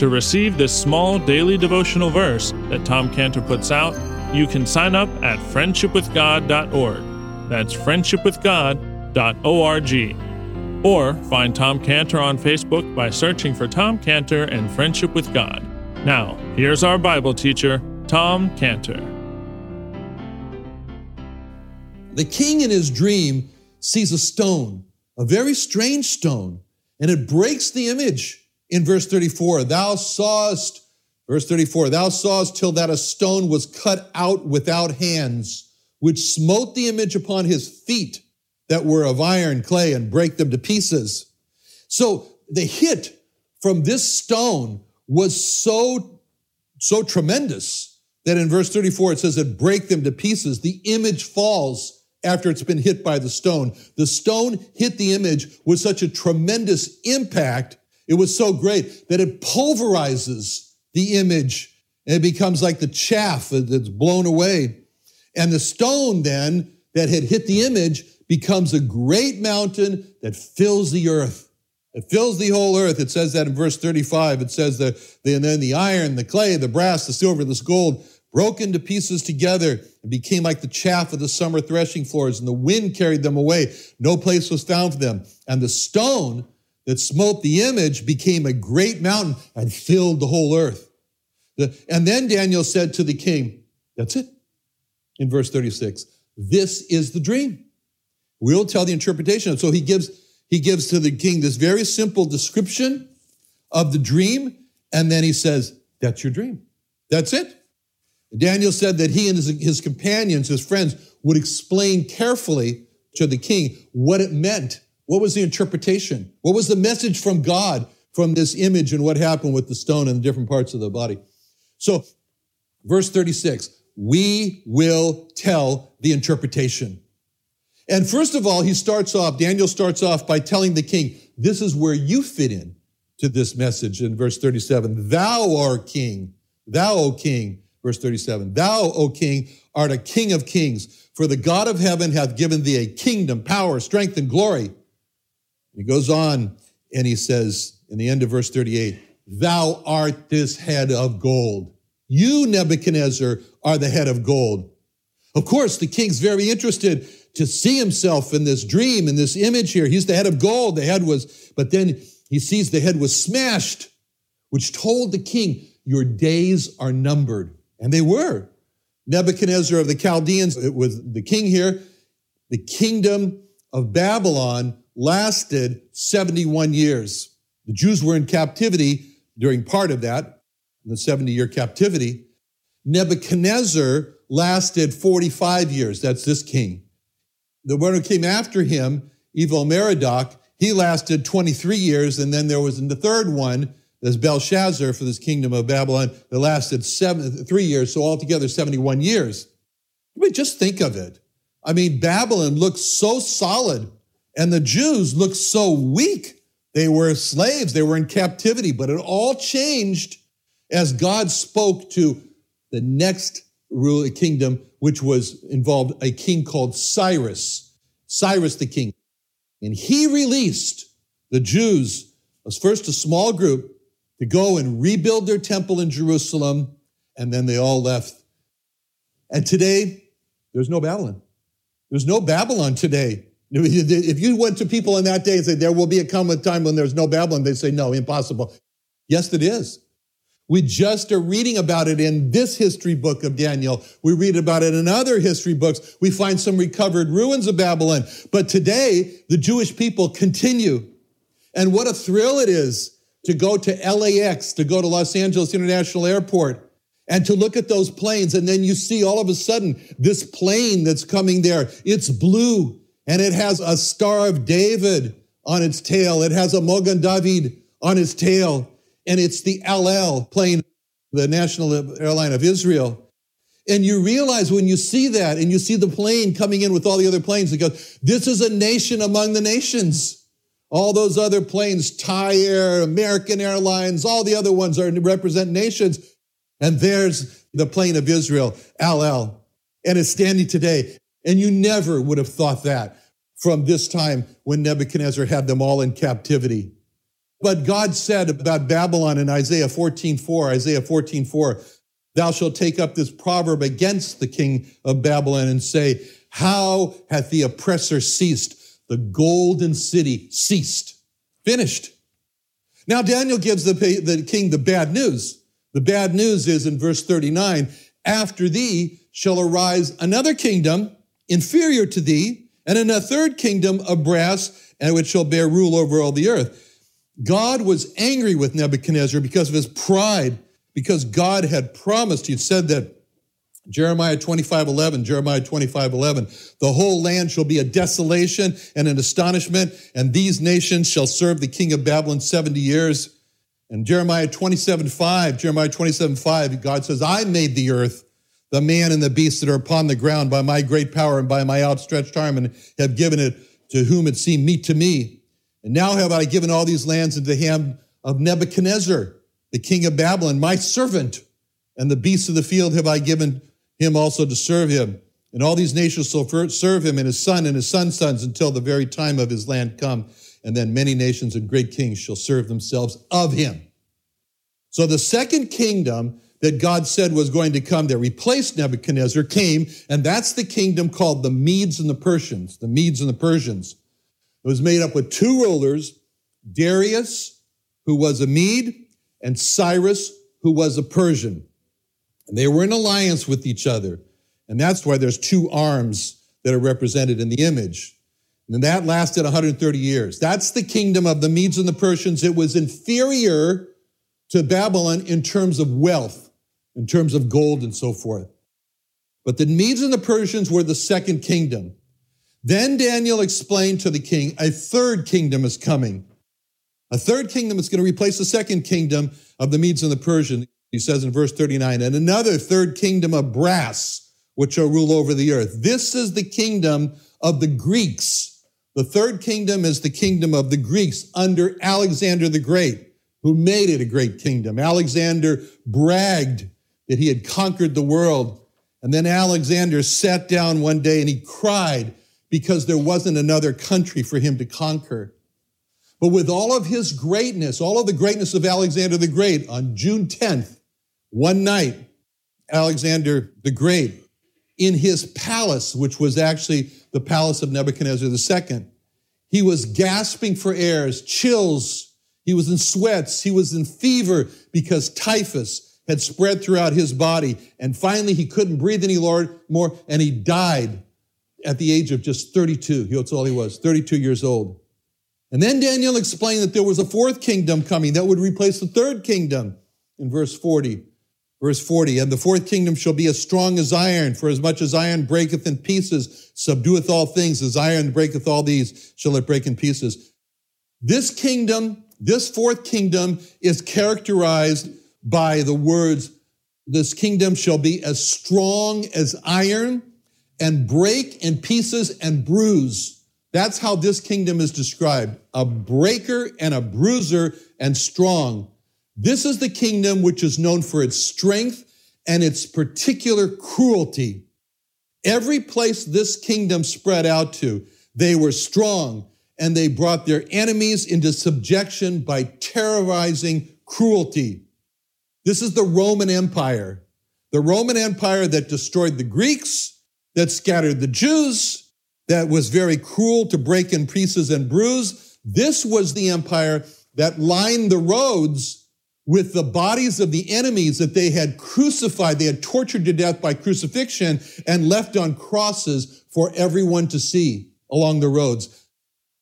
To receive this small daily devotional verse that Tom Cantor puts out, you can sign up at friendshipwithgod.org. That's friendshipwithgod.org. Or find Tom Cantor on Facebook by searching for Tom Cantor and Friendship with God. Now, here's our Bible teacher, Tom Cantor. The king in his dream sees a stone, a very strange stone, and it breaks the image in verse 34, thou sawest, verse 34, thou sawest till that a stone was cut out without hands, which smote the image upon his feet that were of iron, clay, and break them to pieces. So the hit from this stone was so, so tremendous that in verse 34 it says it break them to pieces. The image falls after it's been hit by the stone. The stone hit the image with such a tremendous impact it was so great that it pulverizes the image and it becomes like the chaff that's blown away. And the stone then that had hit the image becomes a great mountain that fills the earth. It fills the whole earth. It says that in verse 35. It says that and then the iron, the clay, the brass, the silver, this gold broke into pieces together and became like the chaff of the summer threshing floors, and the wind carried them away. No place was found for them. And the stone that smote the image became a great mountain and filled the whole earth. and then Daniel said to the king, That's it. In verse 36, this is the dream. We'll tell the interpretation. So he gives, he gives to the king this very simple description of the dream, and then he says, That's your dream. That's it. Daniel said that he and his, his companions, his friends, would explain carefully to the king what it meant what was the interpretation? What was the message from God from this image and what happened with the stone and the different parts of the body? So, verse 36, we will tell the interpretation. And first of all, he starts off, Daniel starts off by telling the king, this is where you fit in to this message in verse 37. Thou art king, thou, O king, verse 37. Thou, O king, art a king of kings, for the God of heaven hath given thee a kingdom, power, strength, and glory. He goes on and he says in the end of verse 38, Thou art this head of gold. You, Nebuchadnezzar, are the head of gold. Of course, the king's very interested to see himself in this dream, in this image here. He's the head of gold. The head was, but then he sees the head was smashed, which told the king, Your days are numbered. And they were. Nebuchadnezzar of the Chaldeans, it was the king here, the kingdom of Babylon lasted 71 years. The Jews were in captivity during part of that, the 70 year captivity. Nebuchadnezzar lasted 45 years. That's this king. The one who came after him, Evil Merodach, he lasted 23 years. And then there was in the third one, there's Belshazzar for this kingdom of Babylon that lasted seven, three years. So altogether, 71 years. I mean, just think of it. I mean, Babylon looks so solid and the Jews looked so weak. They were slaves, they were in captivity, but it all changed as God spoke to the next rule kingdom which was involved a king called Cyrus, Cyrus the king. And he released the Jews as first a small group to go and rebuild their temple in Jerusalem, and then they all left. And today, there's no Babylon. There's no Babylon today. If you went to people in that day and said, there will be a come a time when there's no Babylon, they say, no, impossible. Yes, it is. We just are reading about it in this history book of Daniel. We read about it in other history books. We find some recovered ruins of Babylon. But today, the Jewish people continue. And what a thrill it is to go to LAX, to go to Los Angeles International Airport, and to look at those planes. And then you see all of a sudden this plane that's coming there. It's blue and it has a Star of David on its tail. It has a Mogen David on its tail and it's the El Al plane, the national airline of Israel. And you realize when you see that and you see the plane coming in with all the other planes, it goes, this is a nation among the nations. All those other planes, Thai Air, American Airlines, all the other ones are represent nations. And there's the plane of Israel, El Al, and it's standing today. And you never would have thought that from this time when Nebuchadnezzar had them all in captivity. But God said about Babylon in Isaiah 14:4, Isaiah 14:4, thou shalt take up this proverb against the king of Babylon and say, How hath the oppressor ceased? The golden city ceased. Finished. Now Daniel gives the, the king the bad news. The bad news is in verse 39, after thee shall arise another kingdom inferior to thee, and in a third kingdom of brass, and which shall bear rule over all the earth. God was angry with Nebuchadnezzar because of his pride, because God had promised, he said that Jeremiah 25, 11, Jeremiah 25, 11, the whole land shall be a desolation and an astonishment, and these nations shall serve the king of Babylon 70 years. And Jeremiah 27, 5, Jeremiah 27, 5, God says, I made the earth, the man and the beast that are upon the ground by my great power and by my outstretched arm, and have given it to whom it seemed meet to me. And now have I given all these lands into the hand of Nebuchadnezzar, the king of Babylon, my servant, and the beasts of the field have I given him also to serve him. And all these nations shall serve him and his son and his son's sons until the very time of his land come. And then many nations and great kings shall serve themselves of him. So the second kingdom that God said was going to come that replaced Nebuchadnezzar came, and that's the kingdom called the Medes and the Persians, the Medes and the Persians. It was made up with two rulers, Darius, who was a Mede, and Cyrus, who was a Persian. And they were in alliance with each other. And that's why there's two arms that are represented in the image. And that lasted 130 years. That's the kingdom of the Medes and the Persians. It was inferior to Babylon in terms of wealth, in terms of gold and so forth. But the Medes and the Persians were the second kingdom. Then Daniel explained to the king, a third kingdom is coming. A third kingdom is going to replace the second kingdom of the Medes and the Persians. He says in verse 39, and another third kingdom of brass, which shall rule over the earth. This is the kingdom of the Greeks. The third kingdom is the kingdom of the Greeks under Alexander the Great, who made it a great kingdom. Alexander bragged that he had conquered the world. And then Alexander sat down one day and he cried because there wasn't another country for him to conquer. But with all of his greatness, all of the greatness of Alexander the Great, on June 10th, one night, Alexander the Great, in his palace, which was actually the palace of Nebuchadnezzar II, he was gasping for air, chills. He was in sweats. He was in fever because typhus had spread throughout his body. And finally, he couldn't breathe any more, and he died at the age of just 32. That's all he was, 32 years old. And then Daniel explained that there was a fourth kingdom coming that would replace the third kingdom in verse 40. Verse 40, and the fourth kingdom shall be as strong as iron, for as much as iron breaketh in pieces, subdueth all things, as iron breaketh all these, shall it break in pieces. This kingdom, this fourth kingdom is characterized by the words, this kingdom shall be as strong as iron, and break in pieces and bruise. That's how this kingdom is described a breaker and a bruiser and strong. This is the kingdom which is known for its strength and its particular cruelty. Every place this kingdom spread out to, they were strong and they brought their enemies into subjection by terrorizing cruelty. This is the Roman Empire. The Roman Empire that destroyed the Greeks, that scattered the Jews, that was very cruel to break in pieces and bruise. This was the empire that lined the roads with the bodies of the enemies that they had crucified, they had tortured to death by crucifixion and left on crosses for everyone to see along the roads.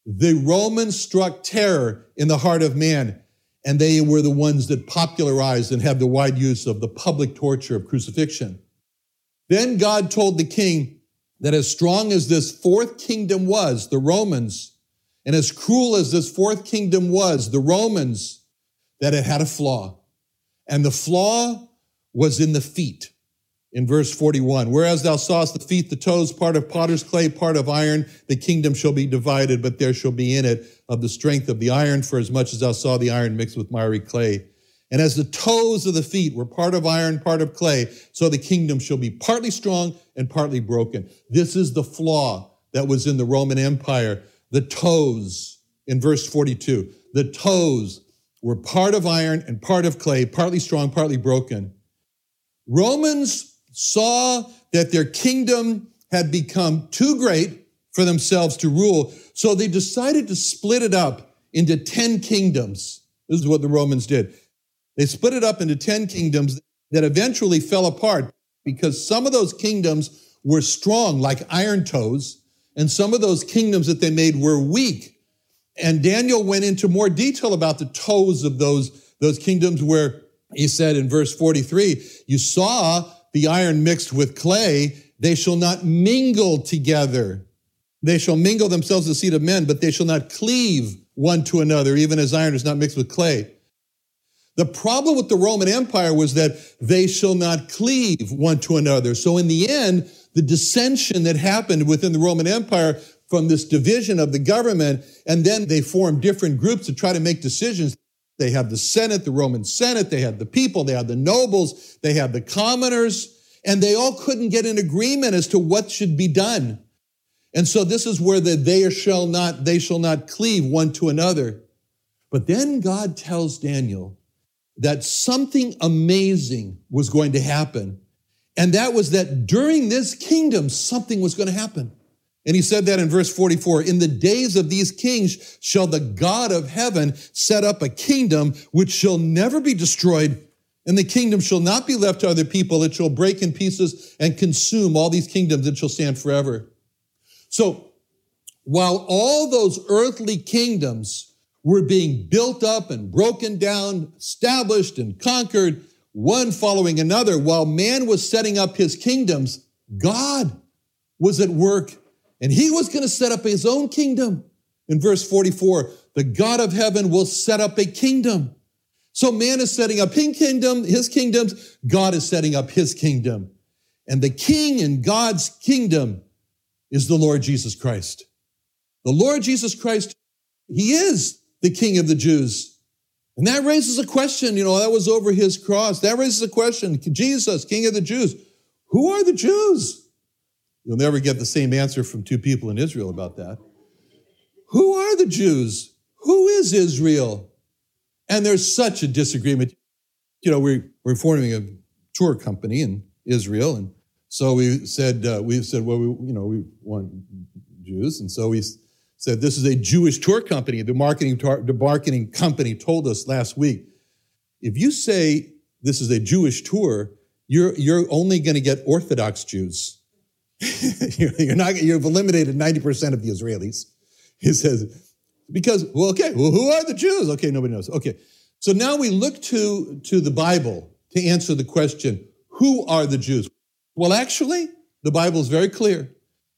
The Romans struck terror in the heart of man, and they were the ones that popularized and had the wide use of the public torture of crucifixion. Then God told the king that as strong as this fourth kingdom was, the Romans, and as cruel as this fourth kingdom was, the Romans, that it had a flaw. And the flaw was in the feet in verse 41. Whereas thou sawest the feet, the toes, part of potter's clay, part of iron, the kingdom shall be divided, but there shall be in it of the strength of the iron, for as much as thou saw the iron mixed with miry clay. And as the toes of the feet were part of iron, part of clay, so the kingdom shall be partly strong and partly broken. This is the flaw that was in the Roman Empire. The toes in verse 42. The toes were part of iron and part of clay, partly strong, partly broken. Romans saw that their kingdom had become too great for themselves to rule, so they decided to split it up into 10 kingdoms. This is what the Romans did. They split it up into 10 kingdoms that eventually fell apart because some of those kingdoms were strong, like iron toes, and some of those kingdoms that they made were weak. And Daniel went into more detail about the toes of those, those kingdoms where he said in verse 43, you saw the iron mixed with clay, they shall not mingle together. They shall mingle themselves the seed of men, but they shall not cleave one to another, even as iron is not mixed with clay. The problem with the Roman Empire was that they shall not cleave one to another. So in the end, the dissension that happened within the Roman Empire from this division of the government, and then they formed different groups to try to make decisions. They had the Senate, the Roman Senate, they had the people, they had the nobles, they had the commoners, and they all couldn't get an agreement as to what should be done. And so this is where the they shall not, they shall not cleave one to another. But then God tells Daniel that something amazing was going to happen. And that was that during this kingdom, something was going to happen. And he said that in verse 44 In the days of these kings shall the God of heaven set up a kingdom which shall never be destroyed, and the kingdom shall not be left to other people. It shall break in pieces and consume all these kingdoms. It shall stand forever. So, while all those earthly kingdoms were being built up and broken down, established and conquered, one following another, while man was setting up his kingdoms, God was at work and he was going to set up his own kingdom. In verse 44, the God of heaven will set up a kingdom. So man is setting up his kingdom, his kingdoms. God is setting up his kingdom. And the king in God's kingdom is the Lord Jesus Christ. The Lord Jesus Christ, he is the king of the Jews. And that raises a question, you know, that was over his cross. That raises a question. Jesus, king of the Jews. Who are the Jews? You'll never get the same answer from two people in Israel about that. Who are the Jews? Who is Israel? And there's such a disagreement. You know, we, we're forming a tour company in Israel, and so we said, uh, we said, well, we, you know, we want Jews, and so we said, this is a Jewish tour company. The marketing, the marketing company told us last week, if you say this is a Jewish tour, you're, you're only going to get Orthodox Jews. you're not, you've eliminated 90% of the Israelis. He says, because, well, okay, well, who are the Jews? Okay, nobody knows. Okay. So now we look to, to the Bible to answer the question, who are the Jews? Well, actually, the Bible is very clear.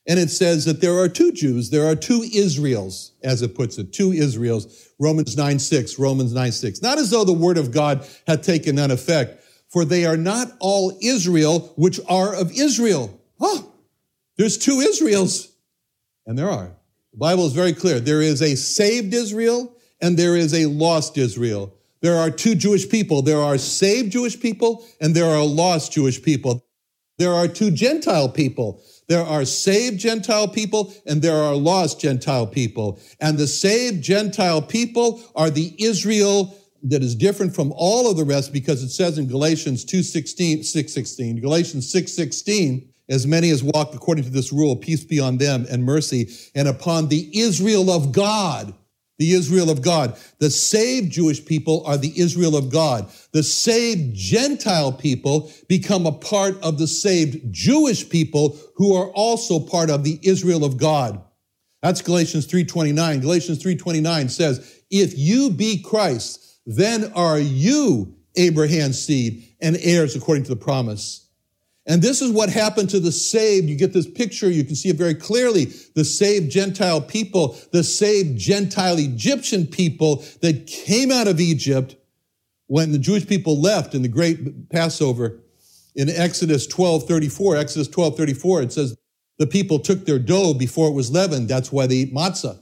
And it says that there are two Jews, there are two Israels, as it puts it, two Israels. Romans 9 6, Romans 9 6. Not as though the word of God had taken none effect, for they are not all Israel which are of Israel. Oh, there's two Israels, and there are. The Bible is very clear. There is a saved Israel and there is a lost Israel. there are two Jewish people. There are saved Jewish people and there are lost Jewish people. There are two Gentile people. There are saved Gentile people and there are lost Gentile people. And the saved Gentile people are the Israel that is different from all of the rest because it says in Galatians 2:16, 6:16, Galatians 6:16, as many as walk according to this rule, peace be on them and mercy, and upon the Israel of God the Israel of God. The saved Jewish people are the Israel of God. The saved Gentile people become a part of the saved Jewish people who are also part of the Israel of God. That's Galatians 3:29. Galatians 3:29 says, "If you be Christ, then are you Abraham's seed and heirs according to the promise." And this is what happened to the saved. You get this picture, you can see it very clearly. The saved Gentile people, the saved Gentile Egyptian people that came out of Egypt when the Jewish people left in the great Passover in Exodus 12 34. Exodus 12 34, it says, The people took their dough before it was leavened. That's why they eat matzah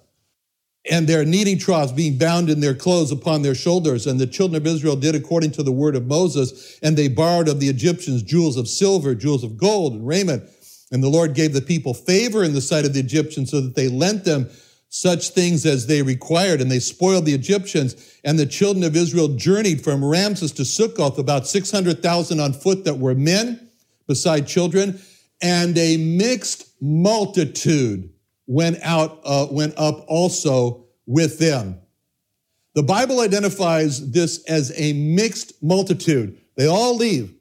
and their kneading troughs being bound in their clothes upon their shoulders. And the children of Israel did according to the word of Moses, and they borrowed of the Egyptians jewels of silver, jewels of gold, and raiment. And the Lord gave the people favor in the sight of the Egyptians so that they lent them such things as they required, and they spoiled the Egyptians. And the children of Israel journeyed from Ramses to Succoth, about 600,000 on foot that were men, beside children, and a mixed multitude went out, uh, went up also with them. The Bible identifies this as a mixed multitude. They all leave.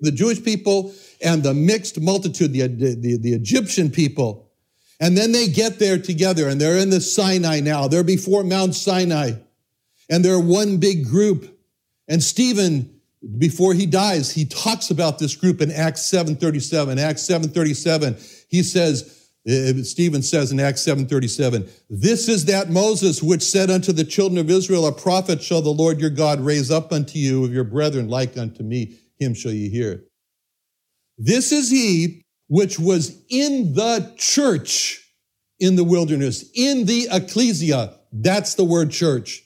The Jewish people and the mixed multitude, the, the, the Egyptian people. And then they get there together and they're in the Sinai now. They're before Mount Sinai and they're one big group. And Stephen, before he dies, he talks about this group in Acts 737. Acts 737, he says, Uh, Stephen says in Acts 7:37, "This is that Moses which said unto the children of Israel, a prophet shall the Lord your God raise up unto you of your brethren like unto me, him shall ye hear." This is he which was in the church in the wilderness, in the ecclesia. That's the word church.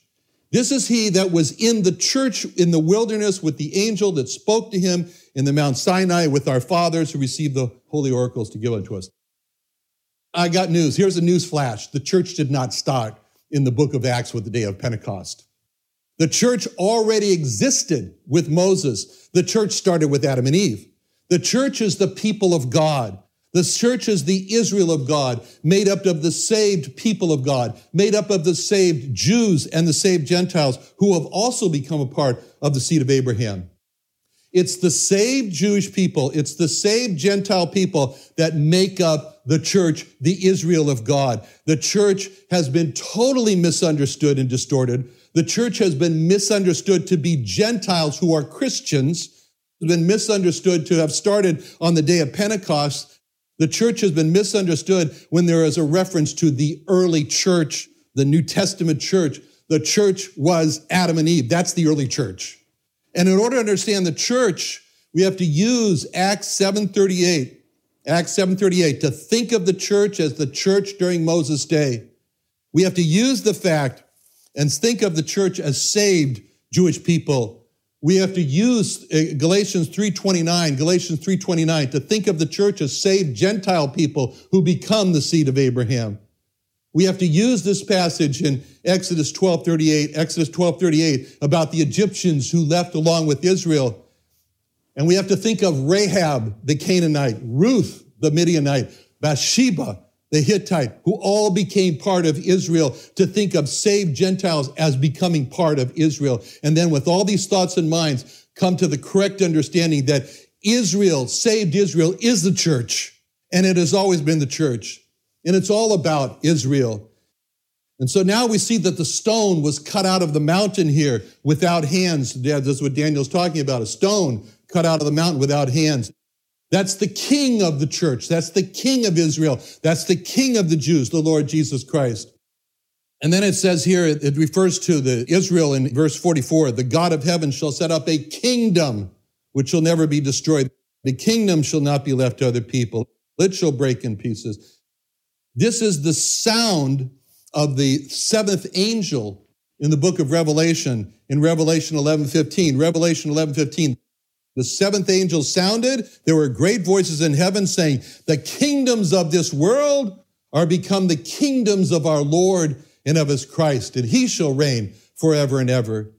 This is he that was in the church in the wilderness with the angel that spoke to him in the Mount Sinai with our fathers who received the holy oracles to give unto us. I got news. Here's a news flash. The church did not start in the book of Acts with the day of Pentecost. The church already existed with Moses. The church started with Adam and Eve. The church is the people of God. The church is the Israel of God, made up of the saved people of God, made up of the saved Jews and the saved Gentiles who have also become a part of the seed of Abraham. It's the saved Jewish people, it's the saved Gentile people that make up the church, the Israel of God. The church has been totally misunderstood and distorted. The church has been misunderstood to be Gentiles who are Christians, has been misunderstood to have started on the day of Pentecost. The church has been misunderstood when there is a reference to the early church, the New Testament church. The church was Adam and Eve. That's the early church. And in order to understand the church, we have to use Acts 738, Acts 738, to think of the church as the church during Moses' day. We have to use the fact and think of the church as saved Jewish people. We have to use uh, Galatians 3:29, Galatians 3:29 to think of the church as saved Gentile people who become the seed of Abraham. We have to use this passage in Exodus 12:38, Exodus 12:38 about the Egyptians who left along with Israel. And we have to think of Rahab the Canaanite, Ruth the Midianite, Bathsheba the Hittite, who all became part of Israel, to think of saved Gentiles as becoming part of Israel. And then with all these thoughts and minds, come to the correct understanding that Israel, saved Israel, is the church. And it has always been the church. And it's all about Israel. And so now we see that the stone was cut out of the mountain here without hands. That's what Daniel's talking about a stone cut out of the mountain without hands. That's the king of the church. That's the king of Israel. That's the king of the Jews, the Lord Jesus Christ. And then it says here, it refers to the Israel in verse 44, the God of heaven shall set up a kingdom which shall never be destroyed. The kingdom shall not be left to other people. It shall break in pieces. This is the sound of the seventh angel in the book of Revelation, in Revelation 11 15. Revelation 11 15. The seventh angel sounded. There were great voices in heaven saying, The kingdoms of this world are become the kingdoms of our Lord and of his Christ, and he shall reign forever and ever.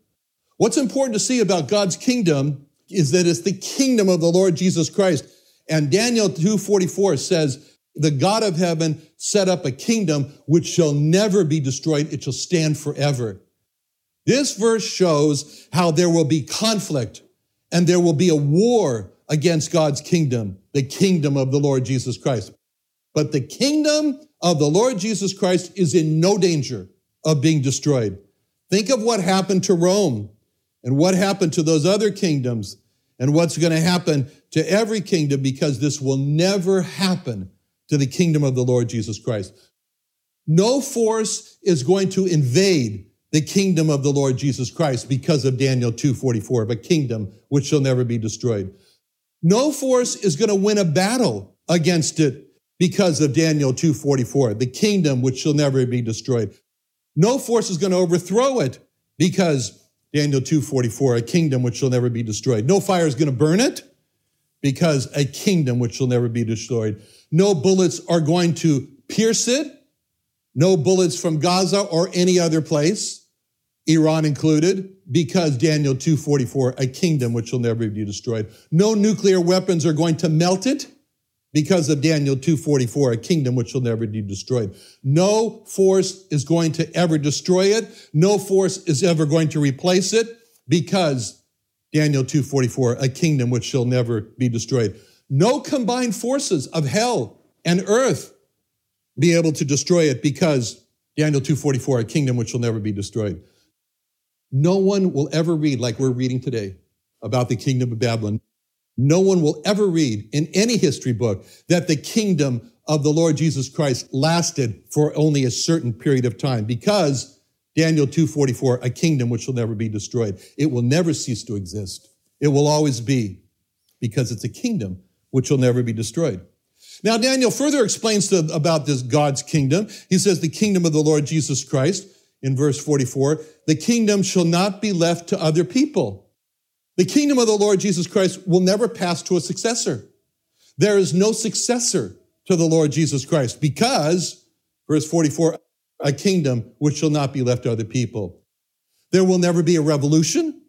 What's important to see about God's kingdom is that it's the kingdom of the Lord Jesus Christ. And Daniel 2:44 says, "The God of heaven set up a kingdom which shall never be destroyed; it shall stand forever." This verse shows how there will be conflict and there will be a war against God's kingdom, the kingdom of the Lord Jesus Christ. But the kingdom of the Lord Jesus Christ is in no danger of being destroyed. Think of what happened to Rome and what happened to those other kingdoms and what's going to happen to every kingdom because this will never happen to the kingdom of the Lord Jesus Christ. No force is going to invade the kingdom of the Lord Jesus Christ because of Daniel 2:44, a kingdom which shall never be destroyed. No force is going to win a battle against it because of Daniel 2:44, the kingdom which shall never be destroyed. No force is going to overthrow it because Daniel 2:44, a kingdom which shall never be destroyed. No fire is going to burn it because a kingdom which shall never be destroyed. No bullets are going to pierce it. No bullets from Gaza or any other place, Iran included, because Daniel 2:44, a kingdom which shall never be destroyed. No nuclear weapons are going to melt it because of Daniel 2:44, a kingdom which will never be destroyed. No force is going to ever destroy it. No force is ever going to replace it because Daniel 2:44, a kingdom which shall never be destroyed. No combined forces of hell and earth be able to destroy it because Daniel 2:44, a kingdom which will never be destroyed. No one will ever read like we're reading today about the kingdom of Babylon. No one will ever read in any history book that the kingdom of the Lord Jesus Christ lasted for only a certain period of time because Daniel 2:44 a kingdom which will never be destroyed. It will never cease to exist. It will always be because it's a kingdom which will never be destroyed. Now Daniel further explains to, about this God's kingdom. He says the kingdom of the Lord Jesus Christ in verse 44, the kingdom shall not be left to other people the kingdom of the Lord Jesus Christ will never pass to a successor. There is no successor to the Lord Jesus Christ because, verse 44, a kingdom which shall not be left to other people. There will never be a revolution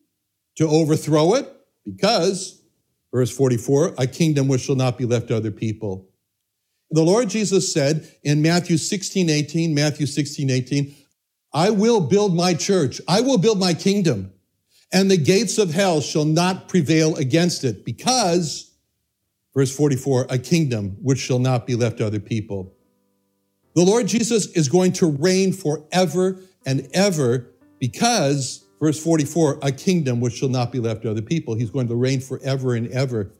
to overthrow it because, verse 44, a kingdom which shall not be left to other people. The Lord Jesus said in Matthew 16, 18, Matthew 16, 18, I will build my church. I will build my kingdom and the gates of hell shall not prevail against it, because, verse 44, a kingdom which shall not be left to other people. The Lord Jesus is going to reign forever and ever because, verse 44, a kingdom which shall not be left to other people. He's going to reign forever and ever.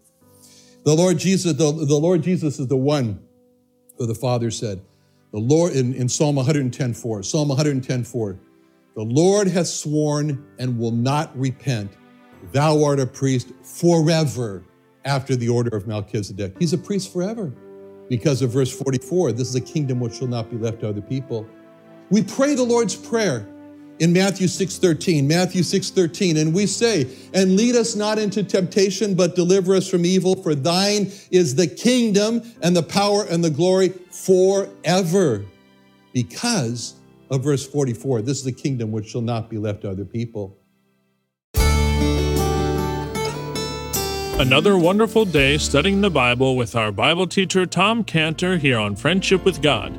The Lord Jesus, the, the Lord Jesus is the one who the Father said, the Lord in, in Psalm 110:4, Psalm 110:4, the Lord has sworn and will not repent. Thou art a priest forever after the order of Melchizedek. He's a priest forever because of verse 44. This is a kingdom which shall not be left to other people. We pray the Lord's Prayer in Matthew 6:13, Matthew 6:13, and we say, "And lead us not into temptation, but deliver us from evil, for thine is the kingdom and the power and the glory forever." Because of verse 44. This is the kingdom which shall not be left to other people. Another wonderful day studying the Bible with our Bible teacher Tom Cantor here on Friendship with God.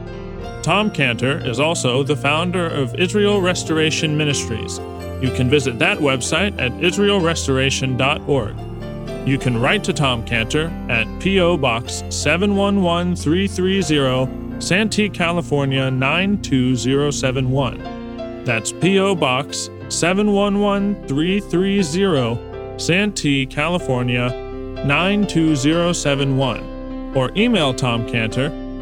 Tom Cantor is also the founder of Israel Restoration Ministries. You can visit that website at israelrestoration.org. You can write to Tom Cantor at P.O. Box 711330, Santee, California 92071. That's P.O. Box 711330, Santee, California 92071 or email Tom Cantor